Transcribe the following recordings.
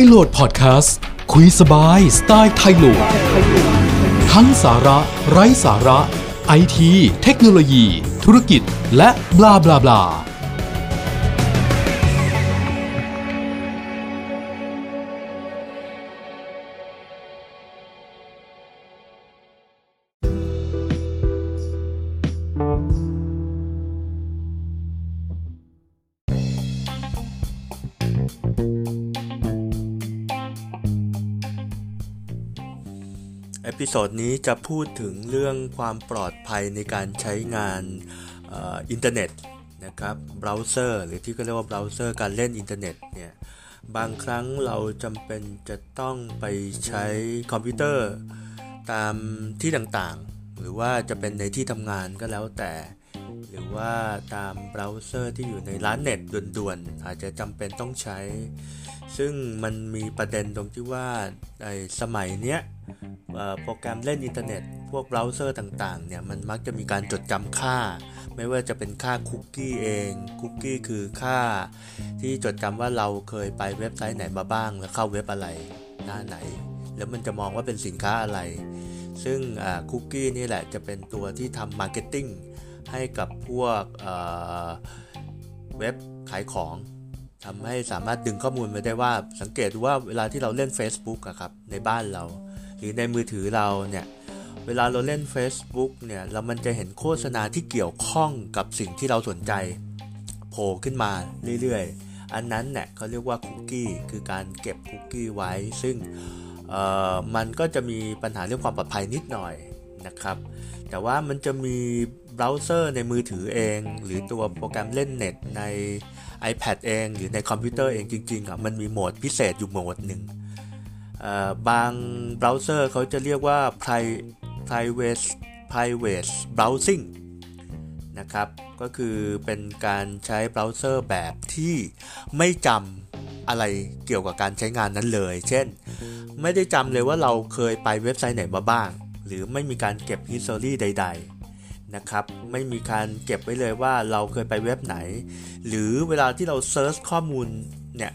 ยโหลดพอดแคสต์คุยสบายสไตล์ไทยโหลดทั้งสาระ ไร้สาระ ไอที เทคโนโลยี ธุรกิจ และบลาบลาบลา episode นี้จะพูดถึงเรื่องความปลอดภัยในการใช้งานอินเทอร์เน็ตนะครับเบราว์เซอร์หรือที่เขาเรียกว่าเบราว์เซอร์การเล่นอินเทอร์เน็ตเนี่ยบางครั้งเราจำเป็นจะต้องไปใช้คอมพิวเตอร์ตามที่ต่างๆ หรือว่าจะเป็นในที่ทำงานก็แล้วแต่ หรือว่าตามเบราว์เซอร์ที่อยู่ในร้านเน็ตด่วนๆ อาจจะจำเป็นต้องใช้ ซึ่งมันมีประเด็นตรงที่ว่าในสมัยเนี้ย โปรแกรมเล่นอินเทอร์เน็ต พวกเบราว์เซอร์ต่างๆเนี่ยมันมักจะมีการจดจำค่า ไม่ว่าจะเป็นค่าคุกกี้เองคุกกี้คือค่า ที่จดจำว่าเราเคยไปเว็บไซต์ไหนมาบ้าง แล้วเข้าเว็บอะไรหน้าไหน แล้วมันจะมองว่าเป็นสินค้าอะไร ซึ่งคุกกี้นี่แหละจะเป็นตัวที่ทำ marketing ให้กับพวกเว็บขายของทำให้สามารถดึงข้อมูลมาได้ว่าสังเกตว่าเวลาที่เราเล่น Facebook อะครับในบ้านเรา หรือในมือถือเราเนี่ย เวลาเราเล่น Facebook เนี่ยเรามันจะเห็นโฆษณาที่เกี่ยวข้องกับสิ่งที่เราสนใจโผล่ขึ้นมาเรื่อยๆ อันนั้นเนี่ยเขาเรียกว่าคุกกี้คือการเก็บคุกกี้ไว้ ซึ่งมันก็จะมีปัญหาเรื่องความปลอดภัยนิดหน่อยนะครับ แต่ว่ามันจะมีเบราว์เซอร์ในมือถือเอง หรือตัวโปรแกรมเล่นเน็ตใน iPad เอง หรือในคอมพิวเตอร์เองจริงๆอะมันมีโหมดพิเศษอยู่โหมดหนึ่ง บางเบราว์เซอร์เขาจะเรียกว่า private private browsing นะครับก็คือเป็นการใช้เบราว์เซอร์แบบที่ไม่จำอะไรเกี่ยวกับการใช้งานนั้นเลย เช่น ไม่ได้จำเลยว่าเราเคยไปเว็บไซต์ไหนมาบ้าง หรือไม่มีการเก็บ history ใด ๆนะครับไม่มีการเก็บไว้เลยว่าเราเคยไปเว็บไหน หรือเวลาที่เรา search ข้อมูลเนี่ย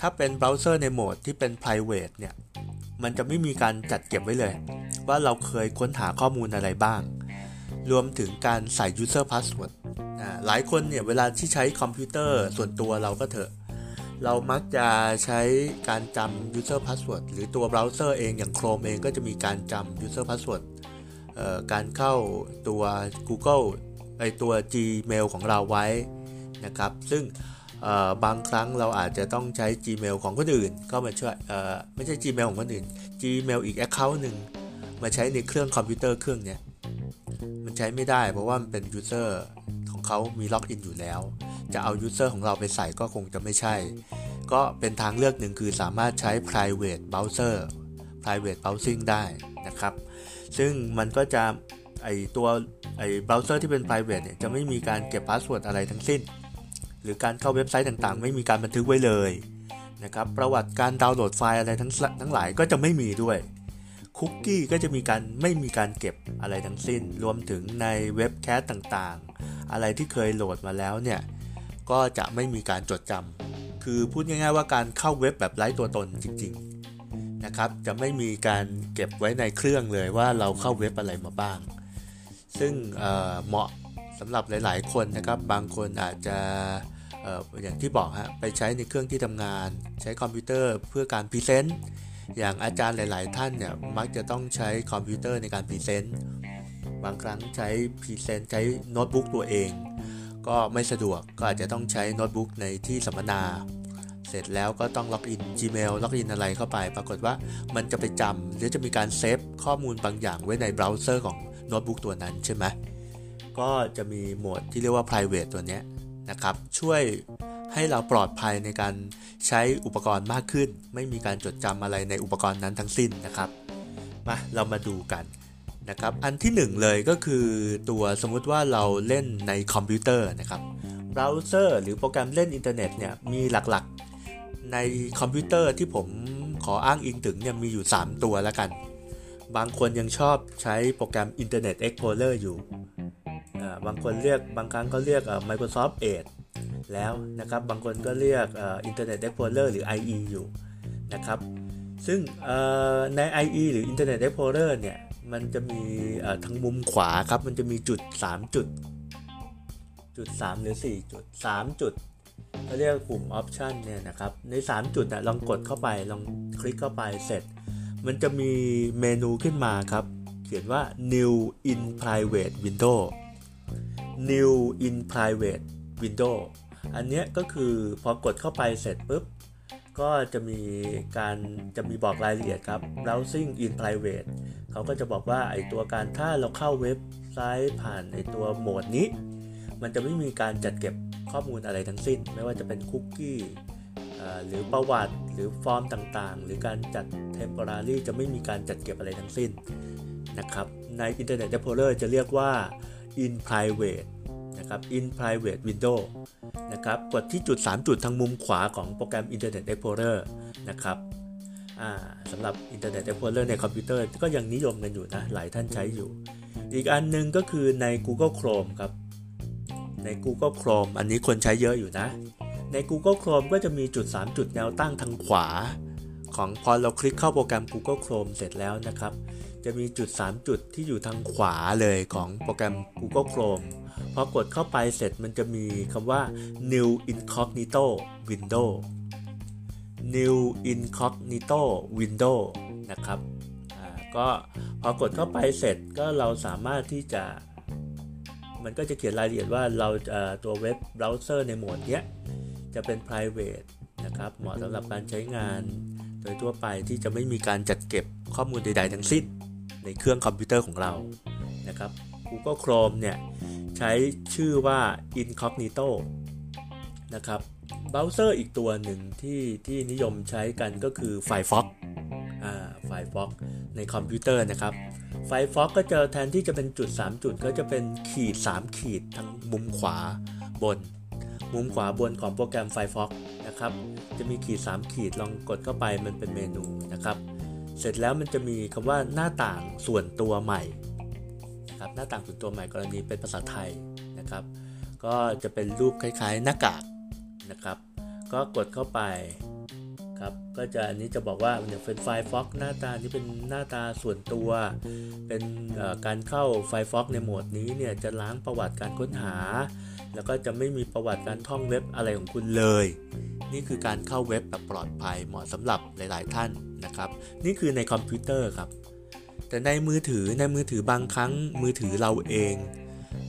ถ้าเป็นเบราว์เซอร์ในโหมดที่เป็น private เนี่ย มันจะไม่มีการจัดเก็บไว้เลย ว่าเราเคยค้นหาข้อมูลอะไรบ้าง รวมถึงการใส่ user password อ่าหลายคนเนี่ยเวลาที่ใช้คอมพิวเตอร์ส่วนตัวเราก็เถอะ เรามักจะใช้การจำ user password หรือตัวเบราว์เซอร์เองอย่าง Chrome เองก็จะมีการจำ user password เอ่อการเข้าตัว Google ไอตัว Gmail ของเราไว้นะครับ ซึ่ง บางครั้งเราอาจจะต้องใช้ Gmail ของคนอื่น ก็มาช่วยไม่ใช่ Gmail ของคนอื่น Gmail อีก Account หนึ่งมาใช้ในเครื่องคอมพิวเตอร์เครื่องเนี้ยมันใช้ไม่ได้เพราะว่ามันเป็น user ของเขามี login อยู่แล้ว จะเอา user ของเราไปใส่ก็คงจะไม่ใช่ ก็เป็นทางเลือกหนึ่งคือสามารถใช้ private browser private browsing ได้นะครับ ซึ่งมันก็จะไอตัวไอเบราว์เซอร์ที่เป็น private เนี่ยจะไม่มีการเก็บ password อะไรทั้งสิ้น หรือการเข้าเว็บไซต์ต่างๆ ไม่มีการบันทึกไว้เลยนะครับประวัติการดาวน์โหลดไฟล์อะไรทั้งทั้งหลายก็จะไม่มีด้วยคุกกี้ก็จะมีการไม่มีการเก็บอะไรทั้งสิ้น รวมถึงใน web cache ต่างๆ อะไรที่เคยโหลดมาแล้วเนี่ยก็จะไม่มีการจดจำคือพูดง่ายๆว่าการเข้าเว็บแบบไร้ตัวตนจริงๆนะครับจะไม่มีการเก็บไว้ในเครื่องเลยว่าเราเข้าเว็บอะไรมาบ้าง ซึ่งเอ่อเหมาะ สำหรับหลาย ๆ คนนะครับ บางคนอาจจะเอ่ออย่างที่บอกฮะไปใช้ในเครื่องที่ทำงาน ใช้คอมพิวเตอร์เพื่อการ presentอย่างอาจารย์หลาย ๆ ท่านเนี่ยมักจะต้องใช้คอมพิวเตอร์ในการ present บางครั้งใช้ present ใช้โน้ตบุ๊กตัวเอง ก็ไม่สะดวกก็อาจจะต้องใช้โน้ตบุ๊กในที่สัมมนา เสร็จแล้วก็ต้องล็อกอิน Gmail ล็อกอินอะไรเข้าไป ปรากฏว่ามันจะไปจำหรือจะมีการ save ข้อมูลบางอย่างไว้ในเบราว์เซอร์ของโน้ตบุ๊กตัวนั้นใช่ไหม ก็จะมีโหมดที่เรียกว่า private ตัวนี้นะครับ ช่วยให้เราปลอดภัยในการใช้อุปกรณ์มากขึ้น ไม่มีการจดจำอะไรในอุปกรณ์นั้นทั้งสิ้นนะครับมาเรามาดูกันนะครับอันที่หนึ่งเลยก็คือตัวสมมุติว่าเราเล่นในคอมพิวเตอร์นะครับเบราว์เซอร์หรือโปรแกรมเล่นอินเทอร์เน็ตเนี่ยมีหลักๆ ในคอมพิวเตอร์ที่ผมขออ้างอิงถึงเนี่ยมีอยู่ 3 ตัวแล้วกัน บางคนยังชอบใช้โปรแกรม Internet Explorer อยู่ บางคนเรียกบางครั้งก็เรียก Microsoft Edge แล้วนะครับบางคนก็เรียก Internet Explorer หรือ IE อยู่นะครับซึ่งใน IE หรือ Internet Explorer เนี่ยมันจะมีทางมุมขวาครับมันจะมีจุด 3 จุด จุด 3 หรือ 4 จุด 3 จุดเขาเรียกปุ่ม Option เนี่ยนะครับใน 3 จุดนะลองกดเข้าไปลองคลิกเข้าไปเสร็จ มันจะมีเมนูขึ้นมาครับ เขียนว่า New in Private Window New in Private Window อันนี้ก็คือพอกดเข้าไปเสร็จปุ๊บ ก็จะมีการจะมีบอกรายละเอียดครับ browsing in private เขาก็จะบอกว่าไอตัวการถ้าเราเข้าเว็บไซต์ผ่านไอตัวโหมดนี้ มันจะไม่มีการจัดเก็บข้อมูลอะไรทั้งสิ้น ไม่ว่าจะเป็นคุกกี้หรือประวัติหรือฟอร์มต่างๆ หรือการจัด temporary จะไม่มีการจัดเก็บอะไรทั้งสิ้นนะครับใน Internet Explorer จะเรียกว่า in private นะครับ in private window นะครับ กดที่จุด 3 จุดทางมุมขวาของโปรแกรม Internet Explorer นะครับสำหรับ Internet Explorer ในคอมพิวเตอร์ก็ยังนิยมกันอยู่นะ หลายท่านใช้อยู่ อีกอันนึงก็คือใน Google Chrome ครับ ใน Google Chrome อันนี้คนใช้เยอะอยู่นะ ใน Google Chrome ก็จะมีจุด 3 จุดแนวตั้งทางขวา ของพอเราคลิกเข้าโปรแกรม Google Chrome เสร็จแล้วนะครับ จะมีจุด 3 จุดที่อยู่ทางขวาเลยของโปรแกรม Google Chrome พอกดเข้าไปเสร็จมันจะมีคำว่า new incognito window new incognito window นะครับก็พอกดเข้าไปเสร็จก็เราสามารถที่จะ มันก็จะเขียนรายละเอียดว่าเราตัวเว็บเบราว์เซอร์ในโหมดนี้จะเป็น private นะครับ เหมาะสำหรับการใช้งานโดยทั่วไปที่จะไม่มีการจัดเก็บข้อมูลใด ๆ ทั้งสิ้น ในเครื่องคอมพิวเตอร์ของเรานะครับ Google Chrome เนี่ย ใช้ชื่อว่า incognito นะครับเบราว์เซอร์อีกตัวหนึ่งที่ที่นิยมใช้กันก็คือ Firefox อ่า Firefox ในคอมพิวเตอร์นะครับ Firefox ก็จะแทนที่จะเป็นจุด 3 จุดก็จะเป็นขีด 3 ขีดทางมุมขวาบน มุมขวาบนของโปรแกรม Firefox นะครับ จะมีขีด 3 ขีดลองกดเข้าไปมันเป็นเมนูนะครับ เสร็จแล้วมันจะมีคำว่าหน้าต่างส่วนตัวใหม่ครับหน้าต่างส่วนตัวใหม่กรณีเป็นภาษาไทยนะครับ ก็จะเป็นรูปคล้ายๆหน้ากากนะครับ ก็กดเข้าไปครับก็จะอันนี้จะบอกว่าเนี่ยเป็นไฟล์ฟ็อกหน้าตานี้เป็นหน้าตาส่วนตัว เป็นการเข้าไฟล์ฟ็อกในโหมดนี้เนี่ยจะล้างประวัติการค้นหา แล้วก็จะไม่มีประวัติการท่องเว็บอะไรของคุณเลย นี่คือการเข้าเว็บแบบปลอดภัยเหมาะสำหรับหลาย ๆ ท่าน นะครับ นี่คือในคอมพิวเตอร์ครับ แต่ในมือถือในมือถือบางครั้งมือถือเราเอง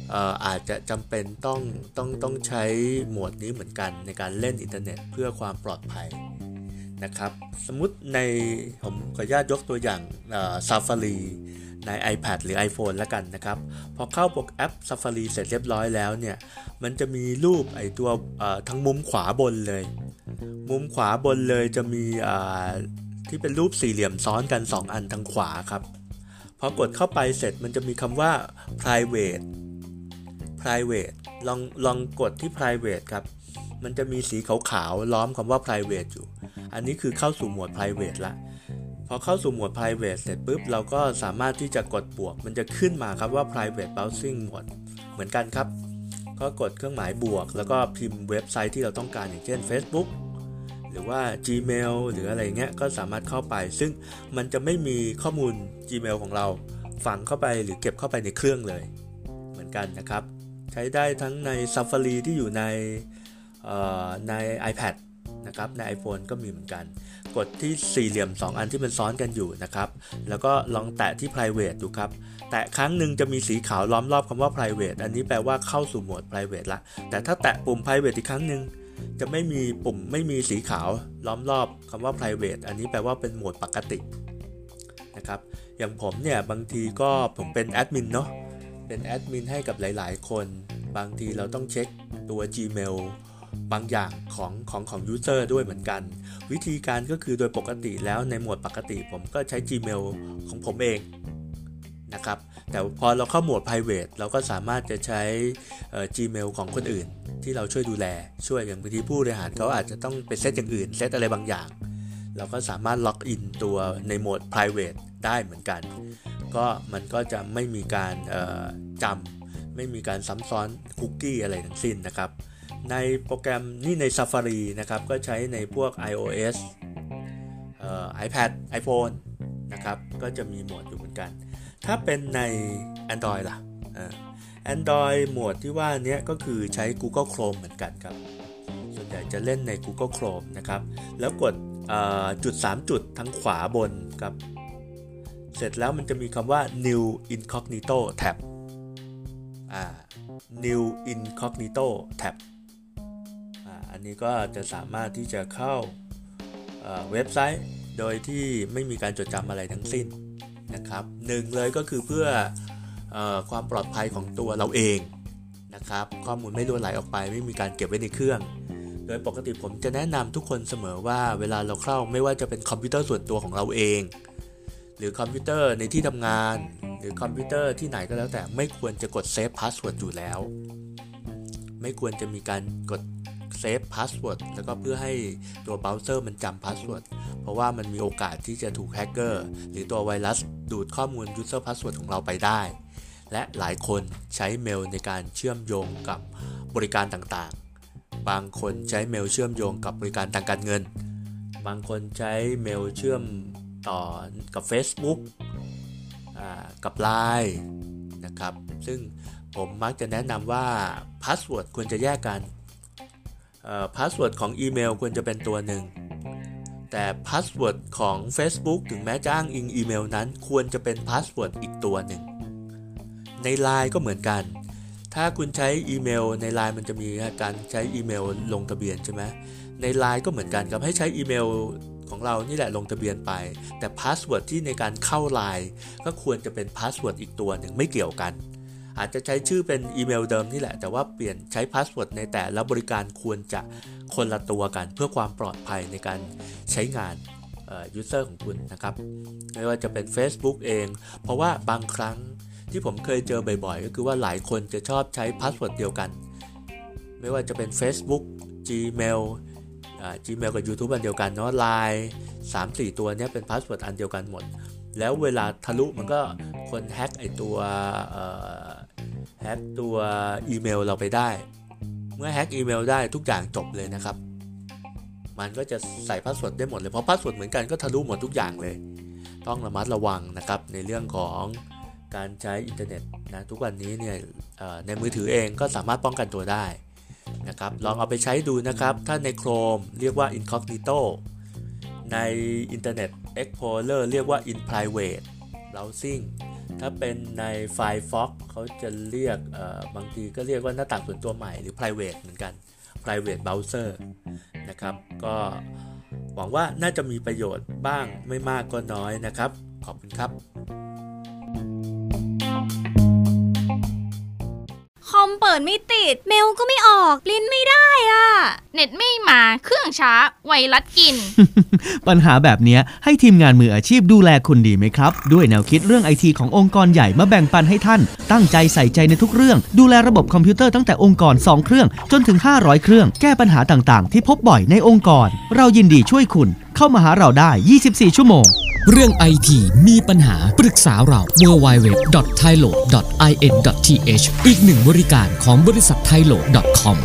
เอออาจจะจำเป็นต้องต้องต้องใช้โหมดนี้เหมือนกันในการเล่นอินเทอร์เน็ตเพื่อความปลอดภัยนะครับ สมมติในผมขออนุญาตยกตัวอย่าง Safari ใน iPad หรือ iPhone แล้วกันนะครับ พอเข้าโปรแอป Safari เสร็จเรียบร้อยแล้วเนี่ย มันจะมีรูปไอตัวทั้งมุมขวาบนเลย มุมขวาบนเลยจะมี ที่เป็นรูปสี่เหลี่ยมซ้อนกัน 2 อันทางขวาครับพอกดเข้าไปเสร็จมันจะมีคำว่า private private ลองลองกดที่ private ครับ มันจะมีสีขาวๆล้อมคำว่า private อยู่ อันนี้คือเข้าสู่หมวด private ละพอเข้าสู่หมวด private เสร็จปุ๊บ เราก็สามารถที่จะกดบวก มันจะขึ้นมาครับว่า private browsing หมวดเหมือนกันครับ ก็กดเครื่องหมายบวก แล้วก็พิมพ์เว็บไซต์ที่เราต้องการอย่างเช่น Facebook หรือว่า Gmail หรืออะไรเงี้ยก็สามารถเข้าไป ซึ่งมันจะไม่มีข้อมูล Gmail ของเราฝังเข้าไปหรือเก็บเข้าไปในเครื่องเลย เหมือนกันนะครับ ใช้ได้ทั้งใน Safari ที่อยู่ในใน iPad นะครับใน iPhone ก็มีเหมือนกัน กดที่สี่เหลี่ยม 2 อันที่มันซ้อนกันอยู่นะครับ แล้วก็ลองแตะที่ private ดูครับ แตะครั้งหนึ่งจะมีสีขาวล้อมรอบคำว่า private อันนี้แปลว่าเข้าสู่โหมด private ละ แต่ถ้าแตะปุ่ม private อีกครั้งหนึ่ง จะไม่มีปุ่มไม่มีสีขาวล้อมรอบคำว่า private อันนี้แปลว่าเป็นโหมดปกตินะครับ อย่างผมเนี่ยบางทีก็ผมเป็นแอดมินเนาะ เป็นแอดมินให้กับหลาย ๆ คน บางทีเราต้องเช็คตัว Gmail บางอย่างของของของ user ด้วยเหมือนกัน วิธีการก็คือโดยปกติแล้วในโหมดปกติผมก็ใช้ Gmail ของผมเองนะครับ แต่พอเราเข้าโหมด private เราก็สามารถจะใช้ Gmail ของคนอื่น ที่เราช่วยดูแล ช่วยอย่างบางทีผู้บริหารเขาอาจจะต้องไปเซตอย่างอื่น เซตอะไรบางอย่าง เราก็สามารถล็อกอินตัวในโหมด private ได้เหมือนกัน ก็มันก็จะไม่มีการจำไม่มีการซ้ำซ้อนคุกกี้อะไรทั้งสิ้นนะครับ ในโปรแกรมนี่ใน Safari นะครับ ก็ใช้ในพวก iOS iPad iPhone นะครับ ก็จะมีโหมดอยู่เหมือนกัน ถ้าเป็นใน Android ล่ะเอ่อ Android หมวดที่ว่านี้ก็คือใช้ Google Chrome เหมือนกันครับ ส่วนใหญ่จะเล่นใน Google Chrome นะครับ แล้วกดจุด 3 จุดทางขวาบนครับ เสร็จแล้วมันจะมีคำว่า New Incognito tab New Incognito tab อันนี้ก็จะสามารถที่จะเข้าเว็บไซต์โดยที่ไม่มีการจดจำอะไรทั้งสิ้น นะครับหนึ่งเลยก็คือเพื่อออความปลอดภัยของตัวเราเองนะครับข้อมูลไม่รั่วไหลออกไปไม่มีการเก็บไว้ในเครื่อง โดยปกติผมจะแนะนำทุกคนเสมอว่าเวลาเราเข้าไม่ว่าจะเป็นคอมพิวเตอร์ส่วนตัวของเราเอง หรือคอมพิวเตอร์ในที่ทำงาน หรือคอมพิวเตอร์ที่ไหนก็แล้วแต่ไม่ควรจะกด save password อยู่แล้ว ไม่ควรจะมีการกด save password แล้วก็เพื่อให้ตัวเบราว์เซอร์มันจำ password เพราะว่ามันมีโอกาสที่จะถูกแฮกเกอร์หรือตัวไวรัสดูดข้อมูล user password ของเราไปได้ และหลายคนใช้เมลในการเชื่อมโยงกับบริการต่างๆ บางคนใช้เมลเชื่อมโยงกับบริการทางการเงิน บางคนใช้เมลเชื่อมต่อกับ Facebook กับ Line นะครับ ซึ่งผมมักจะแนะนำว่าpassword ควรจะแยกกัน password ของอีเมลควรจะเป็นตัวหนึ่ง แต่ password ของ Facebook ถึงแม้จะอ้างอิงอีเมลนั้น ควรจะเป็น password อีกตัวหนึ่ง ใน Line ก็เหมือนกัน ถ้าคุณใช้อีเมลใน Line มันจะมีการใช้อีเมลลงทะเบียนใช่ไหมใน Line ก็เหมือนกันครับให้ใช้อีเมลของเรานี่แหละลงทะเบียนไป แต่ password ที่ในการเข้า Line ก็ควรจะเป็น password อีกตัวหนึ่งไม่เกี่ยวกัน อาจจะใช้ชื่อเป็นอีเมลเดิมนี่แหละ แต่ว่าเปลี่ยนใช้ password ในแต่ละบริการควรจะคนละตัวกัน เพื่อความปลอดภัยในการใช้งาน user ของคุณนะครับ ไม่ว่าจะเป็น Facebook เอง เพราะว่าบางครั้งที่ผมเคยเจอบ่อยๆ ก็คือว่าหลายคนจะชอบใช้ password เดียวกัน ไม่ว่าจะเป็น Facebook Gmail Gmail กับ YouTube อันเดียวกันเนาะ Line 3 4 ตัวเนี้ยเป็น password อันเดียวกันหมด แล้วเวลาทะลุมันก็คนแฮ็กไอตัว แฮ็กตัวอีเมลเราไปได้ เมื่อแฮ็กอีเมลได้ทุกอย่างจบเลยนะครับ มันก็จะใส่ password ได้หมดเลยเพราะ password เหมือนกันก็ทะลุหมดทุกอย่างเลย ต้องระมัดระวังนะครับในเรื่องของการใช้อินเทอร์เน็ตนะทุกวันนี้เนี่ยในมือถือเองก็สามารถป้องกันตัวได้นะครับลองเอาไปใช้ดูนะครับ ถ้าใน Chrome เรียกว่า incognito ใน Internet Explorer เรียกว่า in private browsing ถ้าเป็นใน Firefox เขาจะเรียกบางทีก็เรียกว่าหน้าต่างส่วนตัวใหม่หรือ private เหมือนกัน private browser นะครับ ก็หวังว่าน่าจะมีประโยชน์บ้างไม่มากก็น้อยนะครับ ขอบคุณครับ มเปิดไม่ติด เมลก็ไม่ออกลิ้นไม่ได้อะเน็ตไม่มาเครื่องช้า ไวรัสกิน ปัญหาแบบนี้ให้ทีมงานมืออาชีพดูแลคุณดีไหมครับ ด้วยแนวคิดเรื่องไอทีขององค์กรใหญ่มาแบ่งปันให้ท่าน ตั้งใจใส่ใจในทุกเรื่อง ดูแลระบบคอมพิวเตอร์ตั้งแต่องค์กร 2 เครื่อง จนถึง 500 เครื่อง แก้ปัญหาต่างๆ ที่พบบ่อยในองค์กร เรายินดีช่วยคุณเข้ามาหาเราได้ 24 ชั่วโมง เรื่องไอทีมีปัญหาปรึกษาเรา www.thailo.in.th อีกหนึ่งบริการของบริษัท thailo.com